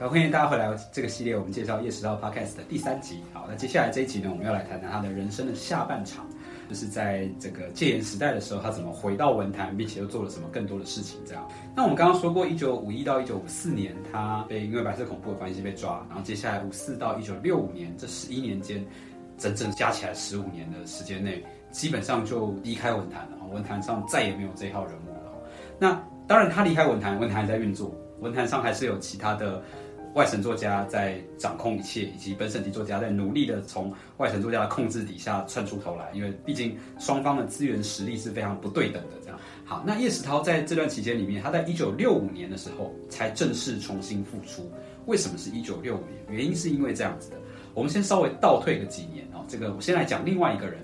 好，欢迎大家回来这个系列，我们介绍叶石涛 Podcast 的第三集。好，那接下来这一集呢，我们要来谈谈他的人生的下半场，就是在这个戒严时代的时候，他怎么回到文坛，并且又做了什么更多的事情。这样，那我们刚刚说过，一九五一到一九五四年，他被因为白色恐怖的关系被抓，然后接下来五四到一九六五年这十一年间，整整加起来十五年的时间内，基本上就离开文坛了。文坛上再也没有这一号人物了。那当然，他离开文坛，文坛还在运作，文坛上还是有其他的。外省作家在掌控一切，以及本省籍作家在努力的从外省作家的控制底下窜出头来，因为毕竟双方的资源实力是非常不对等的。这样好，那叶石涛在这段期间里面，他在一九六五年的时候才正式重新复出。为什么是一九六五年？原因是因为这样子的。我们先稍微倒退个几年哦，这个我先来讲另外一个人。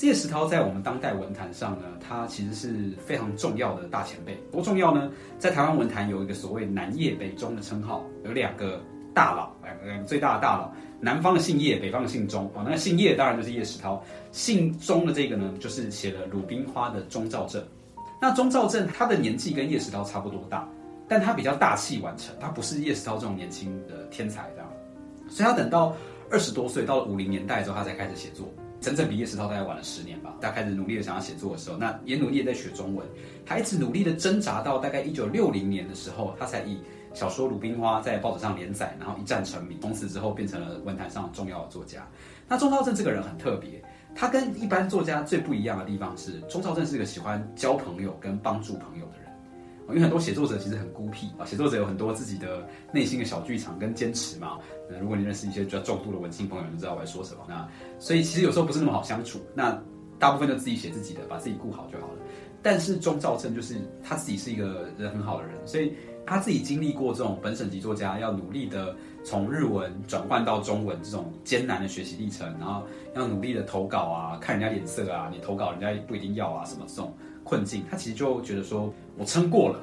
叶石涛在我们当代文坛上呢，他其实是非常重要的大前辈。多重要呢？在台湾文坛有一个所谓“南叶北中”的称号，有两个大佬，两个最大的大佬，南方的姓叶，北方的姓钟。哦，那姓叶当然就是叶石涛，姓钟的这个呢，就是写了《鲁冰花》的钟兆政。那钟兆政他的年纪跟叶石涛差不多大，但他比较大器晚成，他不是叶石涛这种年轻的天才这样，所以他等到二十多岁，到了五零年代之后，他才开始写作。整整比叶石涛大概晚了十年吧。他开始努力的想要写作的时候，那也努力的在学中文，他一直努力的挣扎到大概一九六零年的时候，他才以小说《鲁冰花》在报纸上连载，然后一战成名。从此之后变成了文坛上重要的作家。那钟兆政这个人很特别，他跟一般作家最不一样的地方是，钟兆政是个喜欢交朋友跟帮助朋友。因为很多写作者其实很孤僻啊，写作者有很多自己的内心的小剧场跟坚持嘛。那如果你认识一些比较重度的文青朋友，你就知道我在说什么。那所以其实有时候不是那么好相处。那大部分就自己写自己的，把自己顾好就好了。但是钟兆正就是他自己是一个人很好的人，所以他自己经历过这种本省级作家要努力的从日文转换到中文这种艰难的学习历程，然后要努力的投稿啊，看人家脸色啊，你投稿人家不一定要啊，什么这种。困境，他其实就觉得说，我撑过了，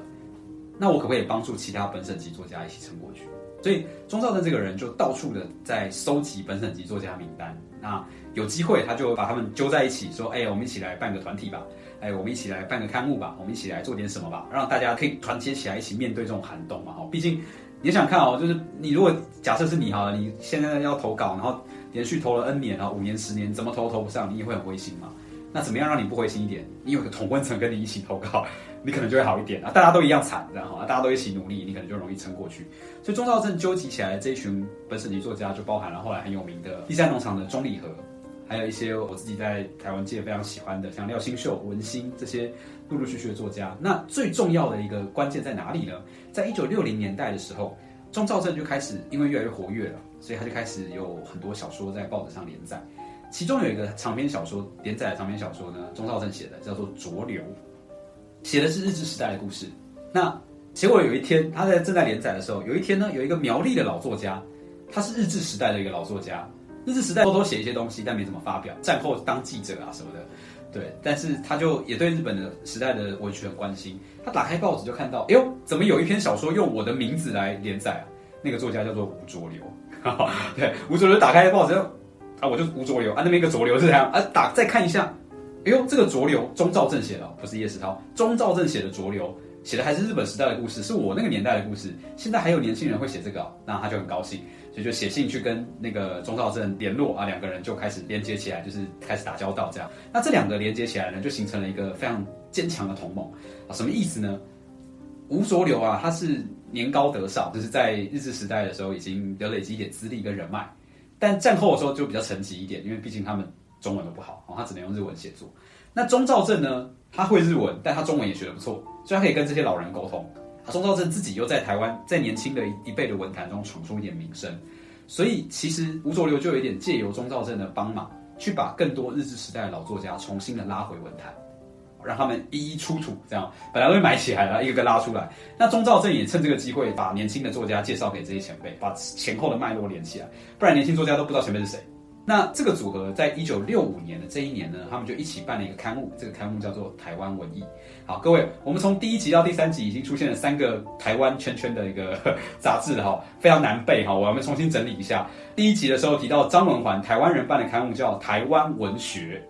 那我可不可以帮助其他本省级作家一起撑过去？所以钟兆正这个人就到处的在收集本省级作家名单。那有机会他就把他们揪在一起，说：“哎，我们一起来办个团体吧！哎，我们一起来办个刊物吧！我们一起来做点什么吧，让大家可以团结起来，一起面对这种寒冬嘛！哈，毕竟你想看哦，就是你如果假设是你哈，你现在要投稿，然后连续投了 N 年啊，五年、十年，怎么投都投不上，你也会很灰心嘛。”那怎么样让你不灰心一点？你有个同温层跟你一起投稿，你可能就会好一点啊！大家都一样惨，然后，大家都一起努力，你可能就容易撑过去。所以钟兆镇纠集起来这一群本省级作家，就包含了后来很有名的第三农场的钟礼和，还有一些我自己在台湾界非常喜欢的，像廖新秀、文心这些陆陆续续的作家。那最重要的一个关键在哪里呢？在一九六零年代的时候，钟兆镇就开始因为越来越活跃了，所以他就开始有很多小说在报纸上连载。其中有一个长篇小说连载的长篇小说呢，钟兆正写的叫做《浊流》，写的是日治时代的故事。那结果有一天，他在正在连载的时候，有一天呢，有一个苗栗的老作家，他是日治时代的一个老作家，日治时代偷偷写一些东西，但没怎么发表。战后当记者啊什么的，对，但是他就也对日本的时代的文学很关心。他打开报纸就看到，哎呦，怎么有一篇小说用我的名字来连载啊？那个作家叫做吴浊流，对，吴浊流打开报纸。啊，我就是吴浊流啊，那边一个浊流是这样啊，打再看一下，哎呦，这个浊流钟兆正写的，不是叶石涛，钟兆正写的浊流，写的还是日本时代的故事，是我那个年代的故事，现在还有年轻人会写这个，那他就很高兴，所以就写信去跟那个钟兆正联络啊，两个人就开始连接起来，就是开始打交道这样。那这两个连接起来呢，就形成了一个非常坚强的同盟啊，什么意思呢？吴浊流啊，他是年高德少，就是在日治时代的时候已经有累积一点资历跟人脉。但战后的时候就比较沉寂一点，因为毕竟他们中文都不好，哦，他只能用日文写作。那钟兆正呢，他会日文，但他中文也学得不错，所以他可以跟这些老人沟通。钟兆正自己又在台湾，在年轻的一一辈的文坛中闯出一点名声，所以其实吴浊流就有点借由钟兆正的帮忙，去把更多日治时代的老作家重新的拉回文坛。让他们一一出土，这样本来都埋起来了，一个个拉出来。那钟兆正也趁这个机会，把年轻的作家介绍给这些前辈，把前后的脉络连起来，不然年轻作家都不知道前辈是谁。那这个组合在一九六五年的这一年呢，他们就一起办了一个刊物，这个刊物叫做《台湾文艺》。好，各位，我们从第一集到第三集已经出现了三个台湾圈圈的一个 杂志哈，非常难背哈，我们重新整理一下。第一集的时候提到张文环，台湾人办的刊物叫《台湾文学》。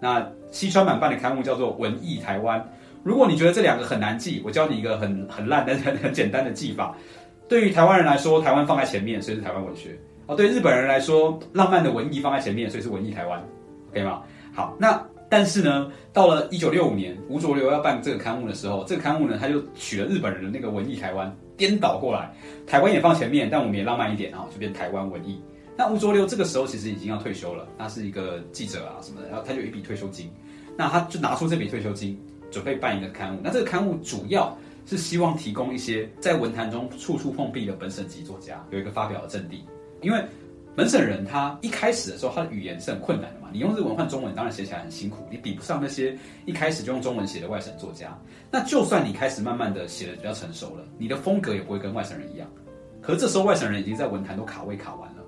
那西川版办的刊物叫做《文艺台湾》。如果你觉得这两个很难记，我教你一个很很烂但是很很简单的记法。对于台湾人来说，台湾放在前面，所以是台湾文学。哦，对日本人来说，浪漫的文艺放在前面，所以是文艺台湾，OK 吗？好，那但是呢，到了一九六五年，吴浊流要办这个刊物的时候，这个刊物呢，他就取了日本人的那个文艺台湾，颠倒过来，台湾也放前面，但我们也浪漫一点啊，就变台湾文艺。那吴浊流这个时候其实已经要退休了，他是一个记者啊什么的，然后他就有一笔退休金，那他就拿出这笔退休金，准备办一个刊物。那这个刊物主要是希望提供一些在文坛中处处碰壁的本省级作家有一个发表的阵地。因为本省人他一开始的时候，他的语言是很困难的嘛。你用日文换中文，当然写起来很辛苦，你比不上那些一开始就用中文写的外省作家。那就算你开始慢慢的写的比较成熟了，你的风格也不会跟外省人一样。可是这时候外省人已经在文坛都卡位卡完了，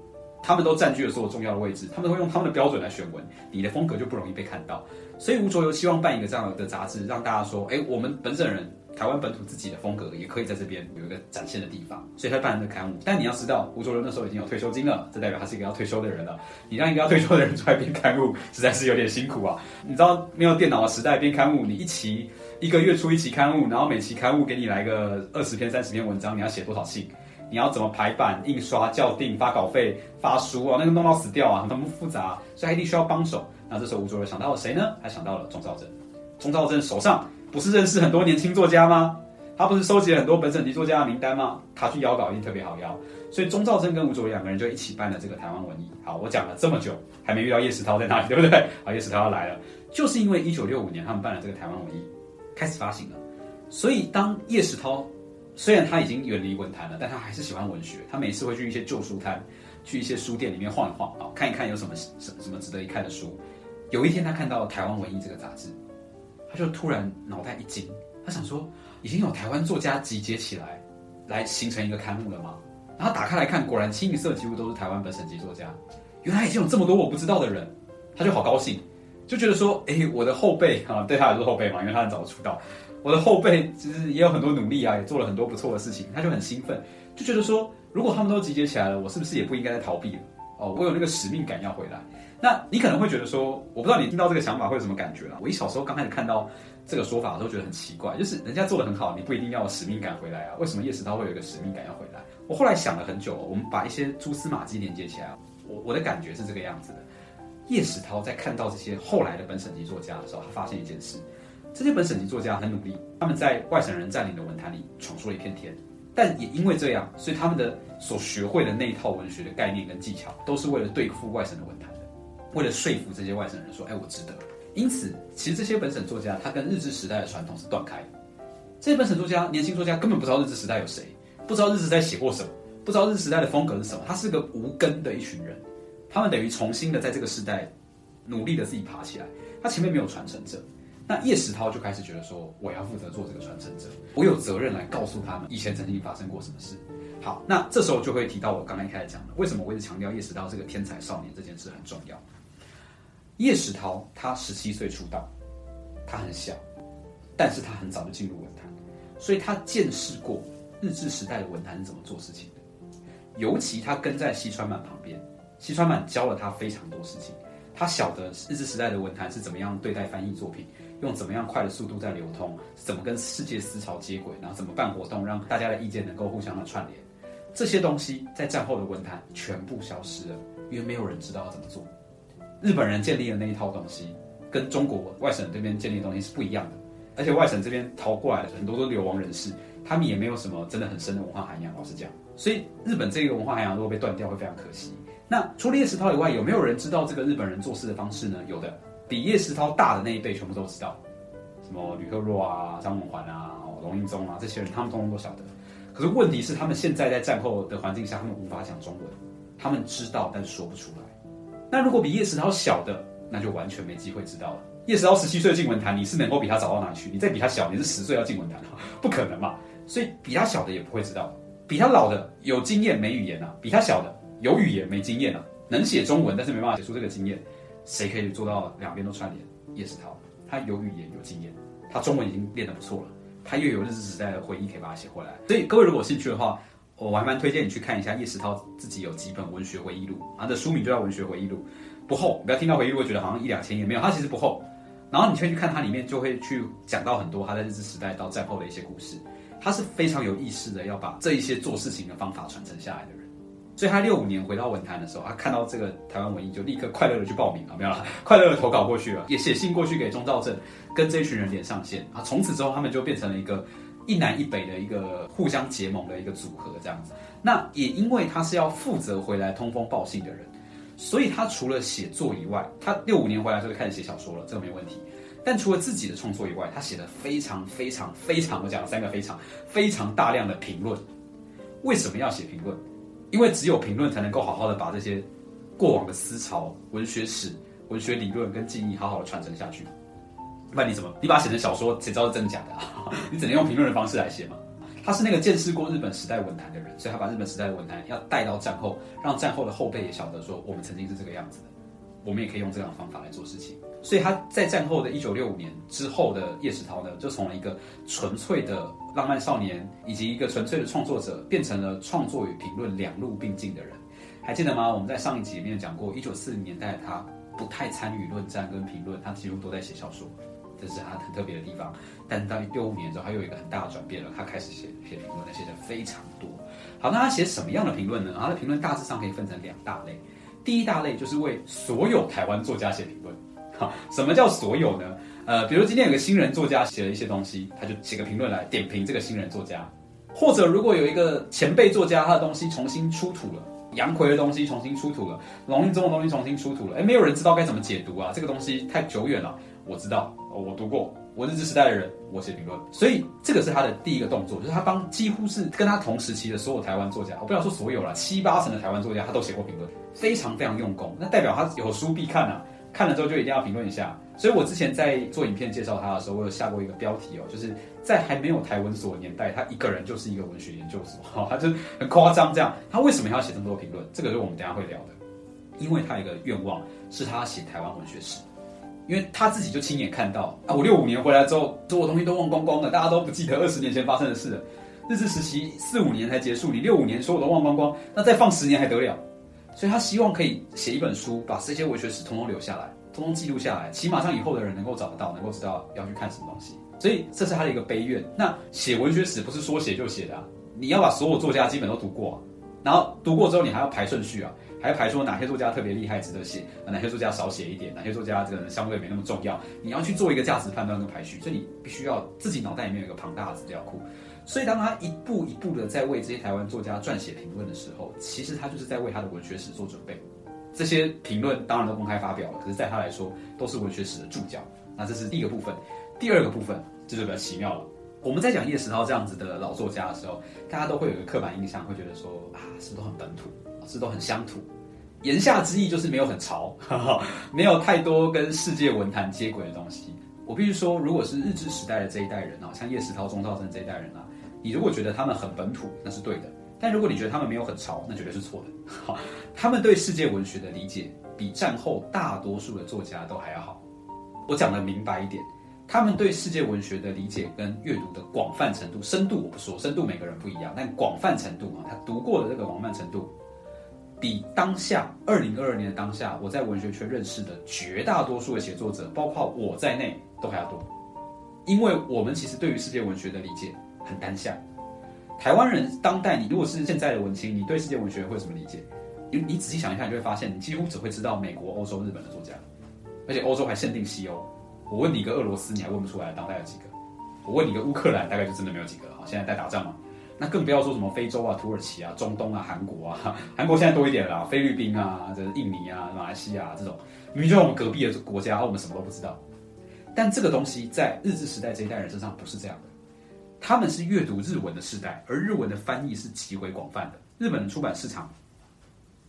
他们都占据了所有重要的位置，他们会用他们的标准来选文，你的风格就不容易被看到。所以吴卓游希望办一个这样的杂志，让大家说，哎，我们本省人。台湾本土自己的风格也可以在这边有一个展现的地方，所以他办了这刊物。但你要知道，吴卓伦那时候已经有退休金了，这代表他是一个要退休的人了。你让一个要退休的人出来编刊物，实在是有点辛苦啊。你知道，没有电脑的时代编刊物，你一期一个月出一期刊物，然后每期刊物给你来个二十篇、三十篇文章，你要写多少信？你要怎么排版、印刷、校订、发稿费、发书啊？那个弄到死掉啊，很复杂，所以他一定需要帮手。那这时候吴卓伦想到了谁呢？他想到了钟兆政。钟兆政手上。不是认识很多年轻作家吗？他不是收集了很多本省级作家的名单吗？他去邀稿一定特别好邀，所以钟兆珍跟吴卓两个人就一起办了这个台湾文艺。好，我讲了这么久，还没遇到叶石涛在哪里，对不对？好，叶石涛要来了，就是因为一九六五年他们办了这个台湾文艺，开始发行了。所以当叶石涛虽然他已经远离文坛了，但他还是喜欢文学，他每次会去一些旧书摊，去一些书店里面晃一晃啊，看一看有什么什什么值得一看的书。有一天他看到台湾文艺这个杂志。他就突然脑袋一惊，他想说，已经有台湾作家集结起来，来形成一个刊物了吗？然后打开来看，果然清一色几乎都是台湾本省籍作家。原来已经有这么多我不知道的人，他就好高兴，就觉得说，哎，我的后辈啊，对他来说后辈嘛，因为他很早出道，我的后辈其实也有很多努力啊，也做了很多不错的事情，他就很兴奋，就觉得说，如果他们都集结起来了，我是不是也不应该再逃避了？哦，我有那个使命感要回来。那你可能会觉得说，我不知道你听到这个想法会有什么感觉啊？我一小时候刚开始看到这个说法的时候，觉得很奇怪，就是人家做的很好，你不一定要有使命感回来啊？为什么叶石涛会有一个使命感要回来？我后来想了很久，我们把一些蛛丝马迹连接起来，我我的感觉是这个样子的：叶石涛在看到这些后来的本省级作家的时候，他发现一件事，这些本省籍作家很努力，他们在外省人占领的文坛里闯出了一片天，但也因为这样，所以他们的所学会的那一套文学的概念跟技巧，都是为了对付外省的文坛的。为了说服这些外省人说，哎，我值得。因此，其实这些本省作家，他跟日治时代的传统是断开的。这些本省作家，年轻作家根本不知道日治时代有谁，不知道日治在写过什么，不知道日治时代的风格是什么。他是个无根的一群人，他们等于重新的在这个时代努力的自己爬起来。他前面没有传承者，那叶石涛就开始觉得说，我要负责做这个传承者，我有责任来告诉他们以前曾经发生过什么事。好，那这时候就会提到我刚刚一开始讲的，为什么我一直强调叶石涛这个天才少年这件事很重要。叶石涛他十七岁出道，他很小，但是他很早就进入文坛，所以他见识过日治时代的文坛是怎么做事情的。尤其他跟在西川满旁边，西川满教了他非常多事情。他晓得日治时代的文坛是怎么样对待翻译作品，用怎么样快的速度在流通，怎么跟世界思潮接轨，然后怎么办活动，让大家的意见能够互相的串联。这些东西在战后的文坛全部消失了，因为没有人知道要怎么做。日本人建立的那一套东西，跟中国外省这边建立的东西是不一样的。而且外省这边逃过来的很多都流亡人士，他们也没有什么真的很深的文化涵养。老实讲，所以日本这个文化涵养如果被断掉，会非常可惜。那除了叶石涛以外，有没有人知道这个日本人做事的方式呢？有的，比叶石涛大的那一辈全部都知道，什么吕克若啊、张文环啊、龙应宗啊这些人，他们通通都晓得。可是问题是，他们现在在战后的环境下，他们无法讲中文，他们知道但说不出来。那如果比叶石涛小的，那就完全没机会知道了。叶石涛十七岁进文坛，你是能够比他早到哪去？你再比他小，你是十岁要进文坛，不可能嘛？所以比他小的也不会知道，比他老的有经验没语言啊，比他小的有语言没经验啊，能写中文但是没办法写出这个经验，谁可以做到两边都串联？叶石涛，他有语言有经验，他中文已经练得不错了，他又有日治时代的回忆可以把它写回来。所以各位如果有兴趣的话。我还蛮推荐你去看一下叶石涛自己有几本文学回忆录，他的书名就叫《文学回忆录》，不厚，不要听到回忆录会觉得好像一两千页，没有，它其实不厚。然后你去去看它里面，就会去讲到很多他在日治时代到战后的一些故事，他是非常有意识的要把这一些做事情的方法传承下来的人。所以他六五年回到文坛的时候，他看到这个台湾文艺，就立刻快乐的去报名了，没有了，快乐的投稿过去了，也写信过去给钟兆政，跟这一群人连上线啊。从此之后，他们就变成了一个一南一北的一个互相结盟的一个组合，这样子。那也因为他是要负责回来通风报信的人，所以他除了写作以外，他六五年回来就开始写小说了，这个没问题。但除了自己的创作以外，他写了非常非常非常，我讲了三个非常非常大量的评论。为什么要写评论？因为只有评论才能够好好的把这些过往的思潮、文学史、文学理论跟记忆好好的传承下去。不然你怎么？你把写成小说，谁知道是真的假的啊？你只能用评论的方式来写嘛。他是那个见识过日本时代文坛的人，所以他把日本时代的文坛要带到战后，让战后的后辈也晓得说，我们曾经是这个样子的，我们也可以用这样的方法来做事情。所以他在战后的一九六五年之后的叶石涛呢，就从了一个纯粹的浪漫少年，以及一个纯粹的创作者，变成了创作与评论两路并进的人。还记得吗？我们在上一集里面讲过，一九四零年代他不太参与论战跟评论，他几乎都在写小说，这是他很特别的地方。但到六五年之后，他又有一个很大的转变了，他开始写写评论，写的非常多。好，那他写什么样的评论呢？他的评论大致上可以分成两大类，第一大类就是为所有台湾作家写评论。什么叫所有呢？呃，比如今天有个新人作家写了一些东西，他就写个评论来点评这个新人作家；或者如果有一个前辈作家，他的东西重新出土了，杨奎的东西重新出土了，龙应中的东西重新出土了，哎，没有人知道该怎么解读啊，这个东西太久远了。我知道，我读过，我日治时代的人，我写评论，所以这个是他的第一个动作，就是他帮几乎是跟他同时期的所有台湾作家，我不要说所有了，七八成的台湾作家他都写过评论，非常非常用功，那代表他有书必看啊。看了之后就一定要评论一下，所以我之前在做影片介绍他的时候，我有下过一个标题哦，就是在还没有台文所的年代，他一个人就是一个文学研究所，哈，他就很夸张这样。他为什么要写这么多评论？这个是我们等下会聊的，因为他有一个愿望是他写台湾文学史，因为他自己就亲眼看到啊，我六五年回来之后，所有东西都忘光光了，大家都不记得二十年前发生的事了。日治时期四五年才结束，你六五年所有都忘光光，那再放十年还得了？所以他希望可以写一本书，把这些文学史通通留下来，通通记录下来，起码让以后的人能够找得到，能够知道要去看什么东西。所以这是他的一个悲怨。那写文学史不是说写就写的，啊你要把所有作家基本都读过，然后读过之后你还要排顺序啊，还要排说哪些作家特别厉害值得写，哪些作家少写一点，哪些作家这个相对没那么重要，你要去做一个价值判断跟排序。所以你必须要自己脑袋里面有一个庞大的资料库。所以，当他一步一步的在为这些台湾作家撰写评论的时候，其实他就是在为他的文学史做准备。这些评论当然都公开发表了，可是，在他来说，都是文学史的注脚。那这是第一个部分。第二个部分，这就比较奇妙了。我们在讲叶石涛这样子的老作家的时候，大家都会有一个刻板印象，会觉得说啊，是都很本土，是都很乡土。言下之意就是没有很潮，没有太多跟世界文坛接轨的东西。我必须说，如果是日治时代的这一代人啊，像叶石涛、钟兆政这一代人啊。你如果觉得他们很本土，那是对的；但如果你觉得他们没有很潮，那绝对是错的。好，他们对世界文学的理解比战后大多数的作家都还要好。我讲的明白一点，他们对世界文学的理解跟阅读的广泛程度、深度，我不说深度每个人不一样，但广泛程度啊，他读过的这个广泛程度，比当下二零二二年的当下我在文学圈认识的绝大多数的写作者，包括我在内，都还要多。因为我们其实对于世界文学的理解。很单向，台湾人当代，你如果是现在的文青，你对世界文学会有什么理解？你你仔细想一下，你就会发现，你几乎只会知道美国、欧洲、日本的作家，而且欧洲还限定西欧。我问你一个俄罗斯，你还问不出来当代有几个？我问你一个乌克兰，大概就真的没有几个了。现在在打仗嘛，那更不要说什么非洲啊、土耳其啊、中东啊、韩国啊，韩国现在多一点了，菲律宾啊、这印尼啊、马来西亚这种，明明就在我们隔壁的国家，我们什么都不知道。但这个东西在日治时代这一代人身上不是这样的。他们是阅读日文的时代，而日文的翻译是极为广泛的。日本的出版市场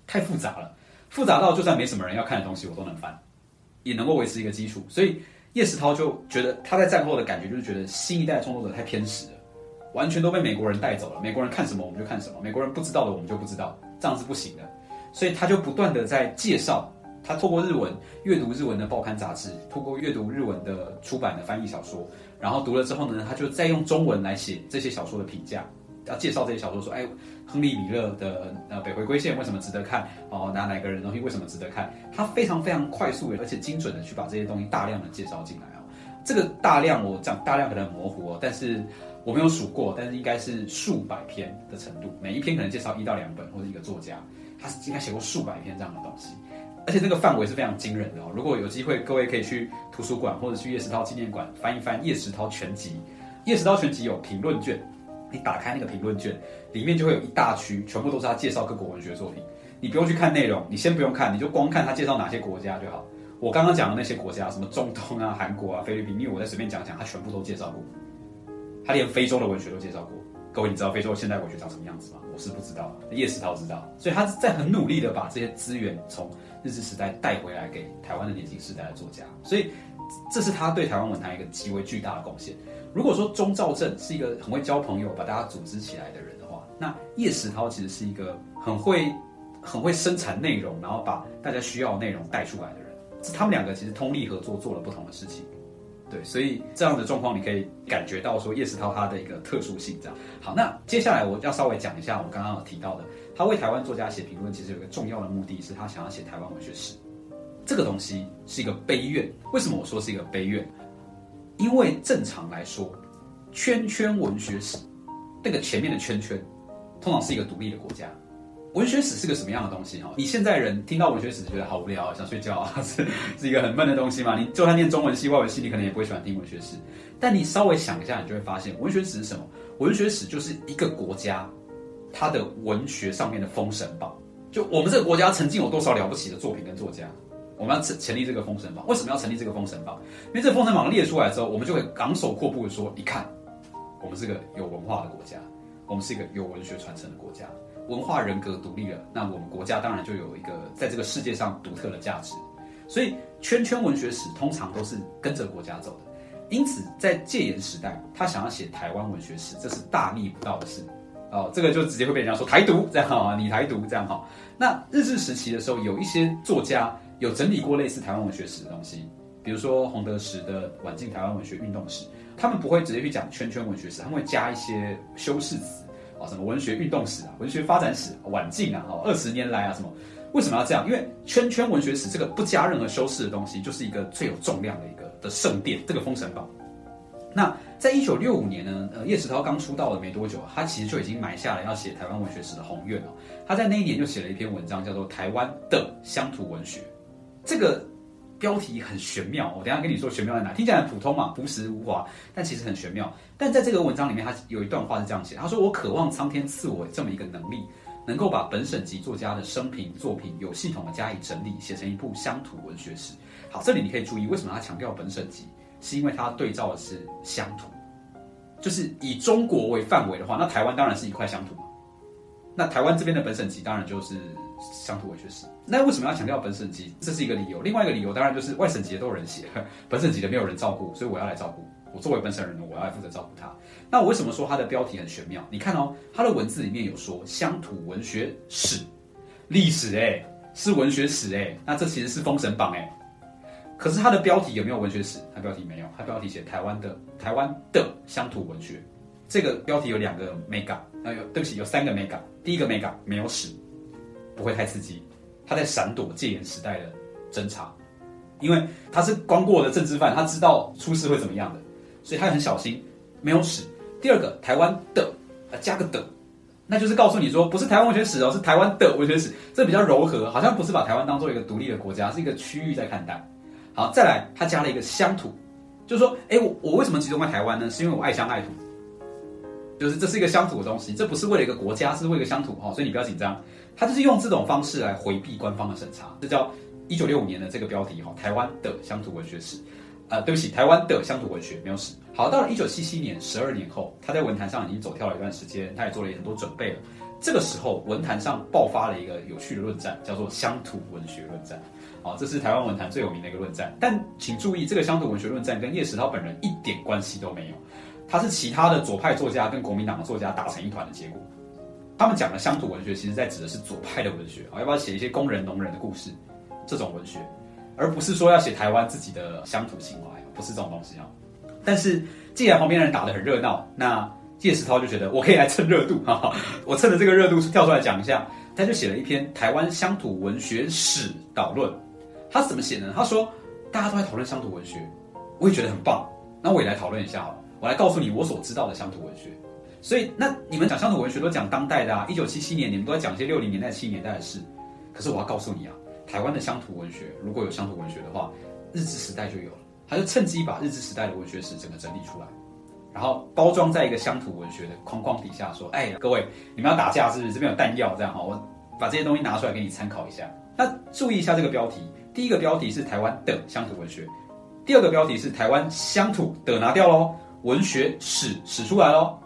太复杂了，复杂到就算没什么人要看的东西，我都能翻，也能够维持一个基础。所以叶石涛就觉得他在战后的感觉就是觉得新一代创作者太偏食了，完全都被美国人带走了。美国人看什么我们就看什么，美国人不知道的我们就不知道，这样是不行的。所以他就不断的在介绍。他透过日文阅读日文的报刊杂志，透过阅读日文的出版的翻译小说，然后读了之后呢，他就再用中文来写这些小说的评价，要介绍这些小说，说，哎，亨利米勒的呃《北回归线》为什么值得看？哦，哪哪个人东西为什么值得看？他非常非常快速而且精准的去把这些东西大量的介绍进来啊。这个大量我讲大量可能很模糊哦，但是我没有数过，但是应该是数百篇的程度，每一篇可能介绍一到两本或者一个作家，他是应该写过数百篇这样的东西，而且那个范围是非常惊人的哦。如果有机会，各位可以去图书馆或者去叶石涛纪念馆翻一翻《叶石涛全集》，《叶石涛全集》有评论卷，你打开那个评论卷，里面就会有一大区，全部都是他介绍各国文学作品。你不用去看内容，你先不用看，你就光看他介绍哪些国家就好。我刚刚讲的那些国家，什么中东啊、韩国啊、菲律宾，因为我在随便讲讲，他全部都介绍过。他连非洲的文学都介绍过。各位，你知道非洲现代文学长什么样子吗？我是不知道，叶石涛知道。所以他在很努力的把这些资源从日治时代带回来给台湾的年轻时代的作家。所以这是他对台湾文坛一个极为巨大的贡献。如果说钟兆正是一个很会交朋友、把大家组织起来的人的话，那叶石涛其实是一个很会。很会生产内容，然后把大家需要的内容带出来的人，他们两个其实通力合作做了不同的事情，对，所以这样的状况你可以感觉到说叶石涛他的一个特殊性。这样好，那接下来我要稍微讲一下我刚刚有提到的，他为台湾作家写评论，其实有一个重要的目的是他想要写台湾文学史，这个东西是一个悲怨。为什么我说是一个悲怨？因为正常来说，圈圈文学史那个前面的圈圈，通常是一个独立的国家。文学史是个什么样的东西哈？你现在人听到文学史觉得好无聊，想睡觉啊，是是一个很闷的东西嘛？你就算念中文系、外文系，你可能也不会喜欢听文学史。但你稍微想一下，你就会发现，文学史是什么？文学史就是一个国家他的文学上面的封神榜。就我们这个国家曾经有多少了不起的作品跟作家，我们要成成立这个封神榜。为什么要成立这个封神榜？因为这个封神榜列出来之后，我们就会昂首阔步的说：你看，我们是个有文化的国家，我们是一个有文学传承的国家。文化人格独立了，那我们国家当然就有一个在这个世界上独特的价值。所以圈圈文学史通常都是跟着国家走的。因此，在戒严时代，他想要写台湾文学史，这是大逆不道的事。哦，这个就直接会被人家说台独这样哈，你台独这样哈。那日治时期的时候，有一些作家有整理过类似台湾文学史的东西，比如说洪德时的《晚近台湾文学运动史》，他们不会直接去讲圈圈文学史，他们会加一些修饰词啊。什么文学运动史啊，文学发展史，晚近啊，哈，二十年来啊，什么？为什么要这样？因为圈圈文学史这个不加任何修饰的东西，就是一个最有重量的一个的圣殿，这个封神榜。那在一九六五年呢，呃，叶石涛刚出道了没多久，他其实就已经埋下了要写台湾文学史的宏愿哦。他在那一年就写了一篇文章，叫做《台湾的乡土文学》，这个。标题很玄妙，我等下跟你说玄妙在哪。听起来很普通嘛，朴实无华，但其实很玄妙。但在这个文章里面，他有一段话是这样写：他说，我渴望苍天赐我这么一个能力，能够把本省级作家的生平作品有系统的加以整理，写成一部乡土文学史。好，这里你可以注意，为什么他强调本省级，是因为它对照的是乡土，就是以中国为范围的话，那台湾当然是一块乡土嘛。那台湾这边的本省级当然就是。乡土文学史，那为什么要强调本省级？这是一个理由。另外一个理由当然就是外省级的都有人写，本省级的没有人照顾，所以我要来照顾。我作为本省人，我要来负责照顾他。那我为什么说它的标题很玄妙？你看哦，它的文字里面有说乡土文学史、历史，哎，是文学史，哎，那这其实是封神榜，哎。可是它的标题有没有文学史？它标题没有，它标题写台湾的台湾的乡土文学。这个标题有两个 mega，呃，有对不起，有三个 mega。第一个 mega 没有史。不会太刺激，他在闪躲戒严时代的侦查，因为他是关过的政治犯，他知道出事会怎么样的，所以他很小心，没有史。第二个，台湾的啊加个的，那就是告诉你说，不是台湾文学史哦，是台湾的文学史，这比较柔和，好像不是把台湾当做一个独立的国家，是一个区域在看待。好，再来，他加了一个乡土，就是说，哎，我我为什么集中在台湾呢？是因为我爱乡爱土，就是这是一个乡土的东西，这不是为了一个国家，是为了一个乡土哦，所以你不要紧张。他就是用这种方式来回避官方的审查，这叫一九六五年的这个标题哈，台湾的乡土文学史，呃，对不起，台湾的乡土文学没有史。好，到了一九七七年，十二年后，他在文坛上已经走跳了一段时间，他也做了很多准备了。这个时候，文坛上爆发了一个有趣的论战，叫做乡土文学论战。好，这是台湾文坛最有名的一个论战。但请注意，这个乡土文学论战跟叶石涛本人一点关系都没有，他是其他的左派作家跟国民党的作家打成一团的结果。他们讲的乡土文学，其实在指的是左派的文学啊，要不要写一些工人、农人的故事这种文学，而不是说要写台湾自己的乡土情怀，不是这种东西啊。但是既然旁边人打得很热闹，那叶石涛就觉得我可以来蹭热度哈哈，我蹭着这个热度是跳出来讲一下，他就写了一篇台湾乡土文学史导论。他怎么写呢？他说大家都在讨论乡土文学，我也觉得很棒，那我也来讨论一下好了。我来告诉你我所知道的乡土文学。所以，那你们讲乡土文学都讲当代的啊，一九七七年你们都在讲一些六零年代、七零年代的事。可是我要告诉你啊，台湾的乡土文学如果有乡土文学的话，日治时代就有了，他就趁机把日治时代的文学史整个整理出来，然后包装在一个乡土文学的框框底下，说：哎，各位你们要打架是不是？这边有弹药，这样哈，我把这些东西拿出来给你参考一下。那注意一下这个标题，第一个标题是台湾的乡土文学，第二个标题是台湾乡土的拿掉喽，文学史史出来喽。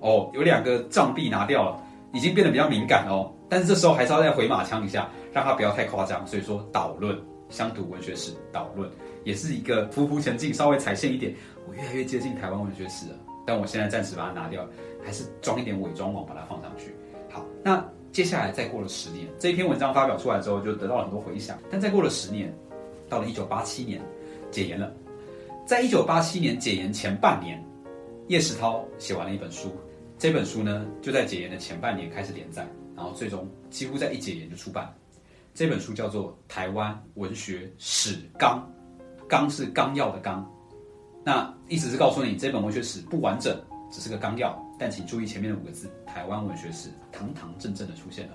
哦，有两个障壁拿掉了，已经变得比较敏感哦。但是这时候还是要再回马枪一下，让它不要太夸张。所以说导论乡土文学史导论也是一个匍匐前进，稍微踩线一点，我越来越接近台湾文学史了。但我现在暂时把它拿掉，还是装一点伪装网把它放上去。好，那。接下来再过了十年，这一篇文章发表出来之后，就得到了很多回响。但再过了十年，到了一九八七年，解严了。在一九八七年解严前半年，叶石涛写完了一本书。这本书呢，就在解严的前半年开始连载，然后最终几乎在一解严就出版。这本书叫做《台湾文学史纲》，纲是纲要的纲。那意思是告诉你，这本文学史不完整，只是个纲要。但请注意前面的五个字：台湾文学史堂堂正正的出现了，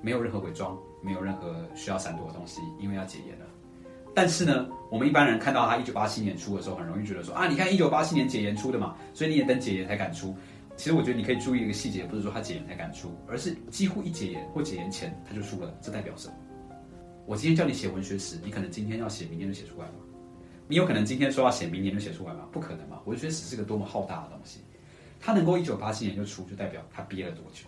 没有任何伪装，没有任何需要闪躲的东西，因为要解严了。但是呢，我们一般人看到他一九八七年出的时候，很容易觉得说啊，你看一九八七年解严出的嘛，所以你也等解严才敢出。其实我觉得你可以注意一个细节，不是说他解严才敢出，而是几乎一解严或解严前他就出了。这代表什么？我今天叫你写文学史，你可能今天要写，明天就写出来了？你有可能今天说要写，明年就写出来吗？不可能嘛！文学史是个多么浩大的东西。他能够一九八七年就出，就代表他憋了多久？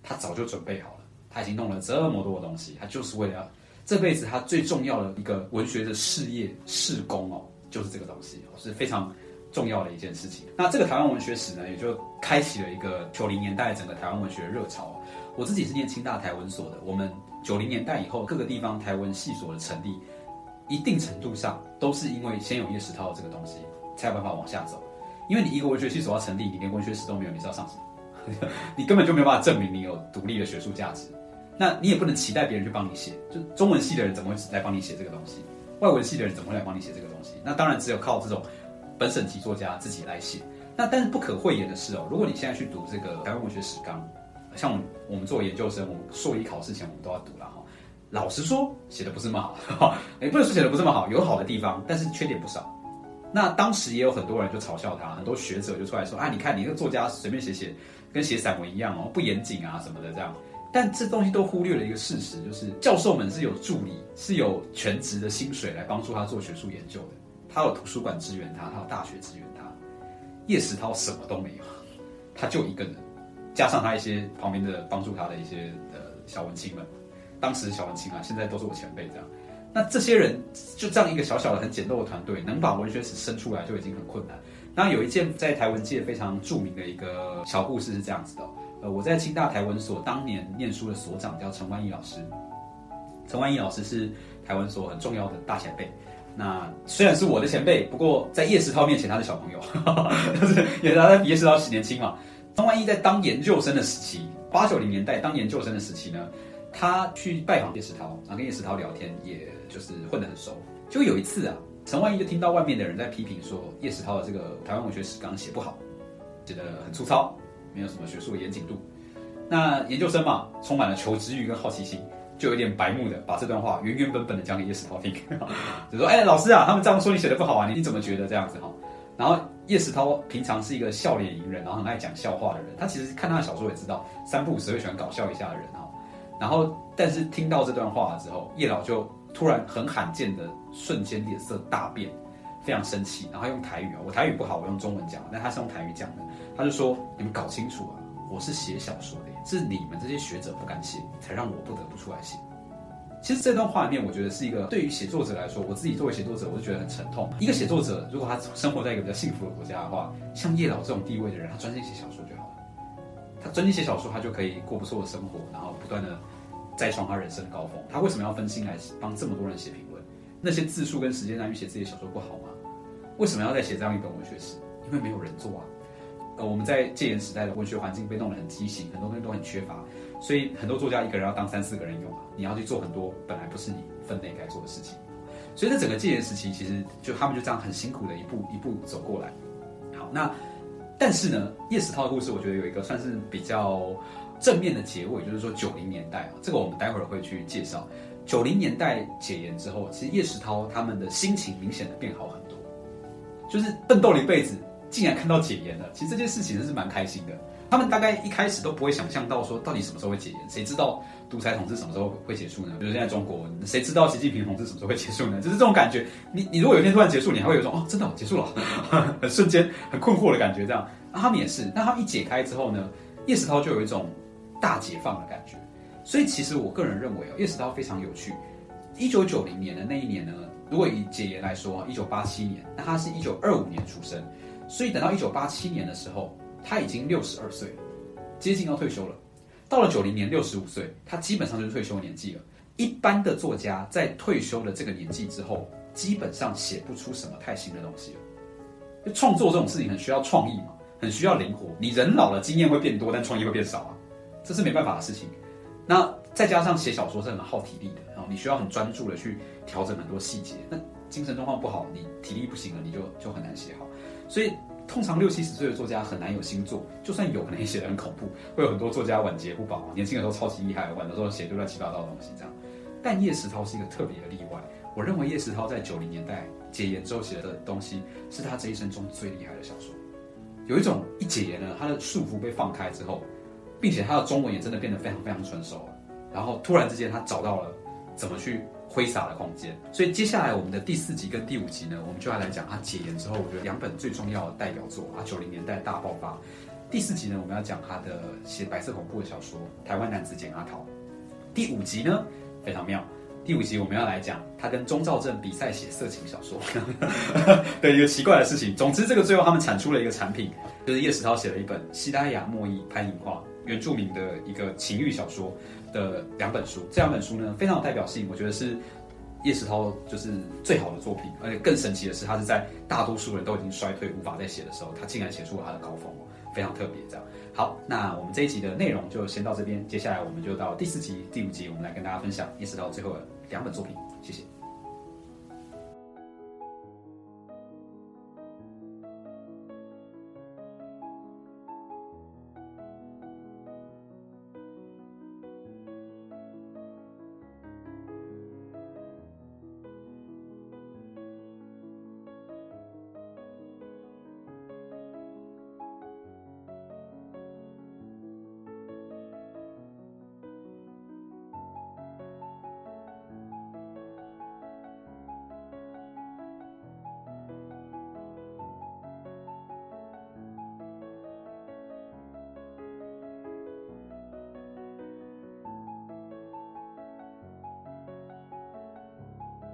他早就准备好了，他已经弄了这么多的东西，他就是为了这辈子他最重要的一个文学的事业事功哦，就是这个东西，是非常重要的一件事情。那这个台湾文学史呢，也就开启了一个九零年代整个台湾文学的热潮。我自己是念清大台文所的，我们九零年代以后各个地方台文系所的成立，一定程度上都是因为先有叶石涛这个东西，才有办法往下走。因为你一个文学系所要成立，你连文学史都没有，你是要上什么？你根本就没有办法证明你有独立的学术价值。那你也不能期待别人去帮你写。就中文系的人怎么会来帮你写这个东西？外文系的人怎么会来帮你写这个东西？那当然只有靠这种本省级作家自己来写。那但是不可讳言的是哦，如果你现在去读这个台湾文学史纲，像我们做研究生，我们硕一考试前我们都要读了哈。老实说，写的不是那么好，也不能说写的不是那么好，有好的地方，但是缺点不少。那当时也有很多人就嘲笑他，很多学者就出来说啊，你看你这个作家随便写写，跟写散文一样哦，不严谨啊什么的这样。但这东西都忽略了一个事实，就是教授们是有助理，是有全职的薪水来帮助他做学术研究的。他有图书馆支援他，他有大学支援他。叶石涛什么都没有，他就一个人，加上他一些旁边的帮助他的一些呃小文青们，当时小文青啊，现在都是我前辈这样。那这些人就这样一个小小的、很简陋的团队，能把文学史生出来就已经很困难。那有一件在台文界非常著名的一个小故事是这样子的：呃，我在清大台文所当年念书的所长叫陈万义老师。陈万义老师是台文所很重要的大前辈。那虽然是我的前辈，不过在叶石涛面前他是小朋友，就是也他在叶石涛十年轻嘛。陈万义在当研究生的时期，八九零年代当研究生的时期呢，他去拜访叶石涛，然后跟叶石涛聊天，也。就是混得很熟，就有一次啊，陈万一就听到外面的人在批评说叶石涛的这个台湾文学史纲写不好，写得很粗糙，没有什么学术严谨度。那研究生嘛，充满了求知欲跟好奇心，就有点白目的把这段话原原本本的讲给叶石涛听，就说：“哎，老师啊，他们这样说你写的不好啊，你你怎么觉得这样子哈？”然后叶石涛平常是一个笑脸迎人，然后很爱讲笑话的人，他其实看他的小说也知道，三不五时会喜欢搞笑一下的人哈。然后但是听到这段话之后，叶老就。突然很罕见的瞬间脸色大变，非常生气，然后用台语啊，我台语不好，我用中文讲，但他是用台语讲的，他就说：“你们搞清楚啊，我是写小说的，是你们这些学者不敢写，才让我不得不出来写。”其实这段话里面，我觉得是一个对于写作者来说，我自己作为写作者，我就觉得很沉痛。一个写作者如果他生活在一个比较幸福的国家的话，像叶老这种地位的人，他专心写小说就好。他专心写小说，他就可以过不错的生活，然后不断的。再创他人生的高峰，他为什么要分心来帮这么多人写评论？那些字数跟时间来写自己的小说不好吗？为什么要再写这样一本文学史？因为没有人做啊。呃，我们在戒严时代的文学环境被弄得很畸形，很多东西都很缺乏，所以很多作家一个人要当三四个人用啊。你要去做很多本来不是你分内该做的事情，所以在整个戒严时期，其实就他们就这样很辛苦的一步一步走过来。好，那但是呢，叶石涛的故事，我觉得有一个算是比较正面的结尾，就是说九零年代啊，这个我们待会儿会去介绍。九零年代解严之后，其实叶石涛他们的心情明显的变好很多，就是奋斗了一辈子，竟然看到解严了，其实这件事情是蛮开心的。他们大概一开始都不会想象到说，到底什么时候会解严？谁知道独裁统治什么时候会结束呢？比如现在中国，谁知道习近平统治什么时候会结束呢？就是这种感觉。你你如果有一天突然结束，你还会有一种哦，真的结束了，很 瞬间很困惑的感觉。这样，那他们也是。那他们一解开之后呢，叶石涛就有一种大解放的感觉。所以其实我个人认为啊，叶石涛非常有趣。一九九零年的那一年呢，如果以解严来说，一九八七年，那他是一九二五年出生，所以等到一九八七年的时候。他已经六十二岁，接近要退休了。到了九零年，六十五岁，他基本上就是退休年纪了。一般的作家在退休的这个年纪之后，基本上写不出什么太新的东西了。创作这种事情很需要创意嘛，很需要灵活。你人老了，经验会变多，但创意会变少啊，这是没办法的事情。那再加上写小说是很耗体力的，然后你需要很专注的去调整很多细节。那精神状况不好，你体力不行了，你就就很难写好。所以。通常六七十岁的作家很难有新作，就算有可能也写得很恐怖，会有很多作家晚节不保。年轻的时候超级厉害，晚的时候写堆乱七八糟的东西这样。但叶石涛是一个特别的例外。我认为叶石涛在九零年代解严之后写的东西，是他这一生中最厉害的小说。有一种一解严呢，他的束缚被放开之后，并且他的中文也真的变得非常非常纯熟了。然后突然之间，他找到了怎么去。挥洒的空间，所以接下来我们的第四集跟第五集呢，我们就要来讲他解严之后，我觉得两本最重要的代表作啊，九零年代大爆发。第四集呢，我们要讲他的写白色恐怖的小说《台湾男子简阿桃》。第五集呢，非常妙。第五集我们要来讲他跟钟兆正比赛写色情小说 的一个奇怪的事情。总之，这个最后他们产出了一个产品，就是叶石涛写了一本西拉雅莫伊潘影画原住民的一个情欲小说。的两本书，这两本书呢非常有代表性，我觉得是叶石涛就是最好的作品，而且更神奇的是，他是在大多数人都已经衰退无法再写的时候，他竟然写出了他的高峰，非常特别。这样好，那我们这一集的内容就先到这边，接下来我们就到第四集、第五集，我们来跟大家分享叶石涛最后的两本作品。谢谢。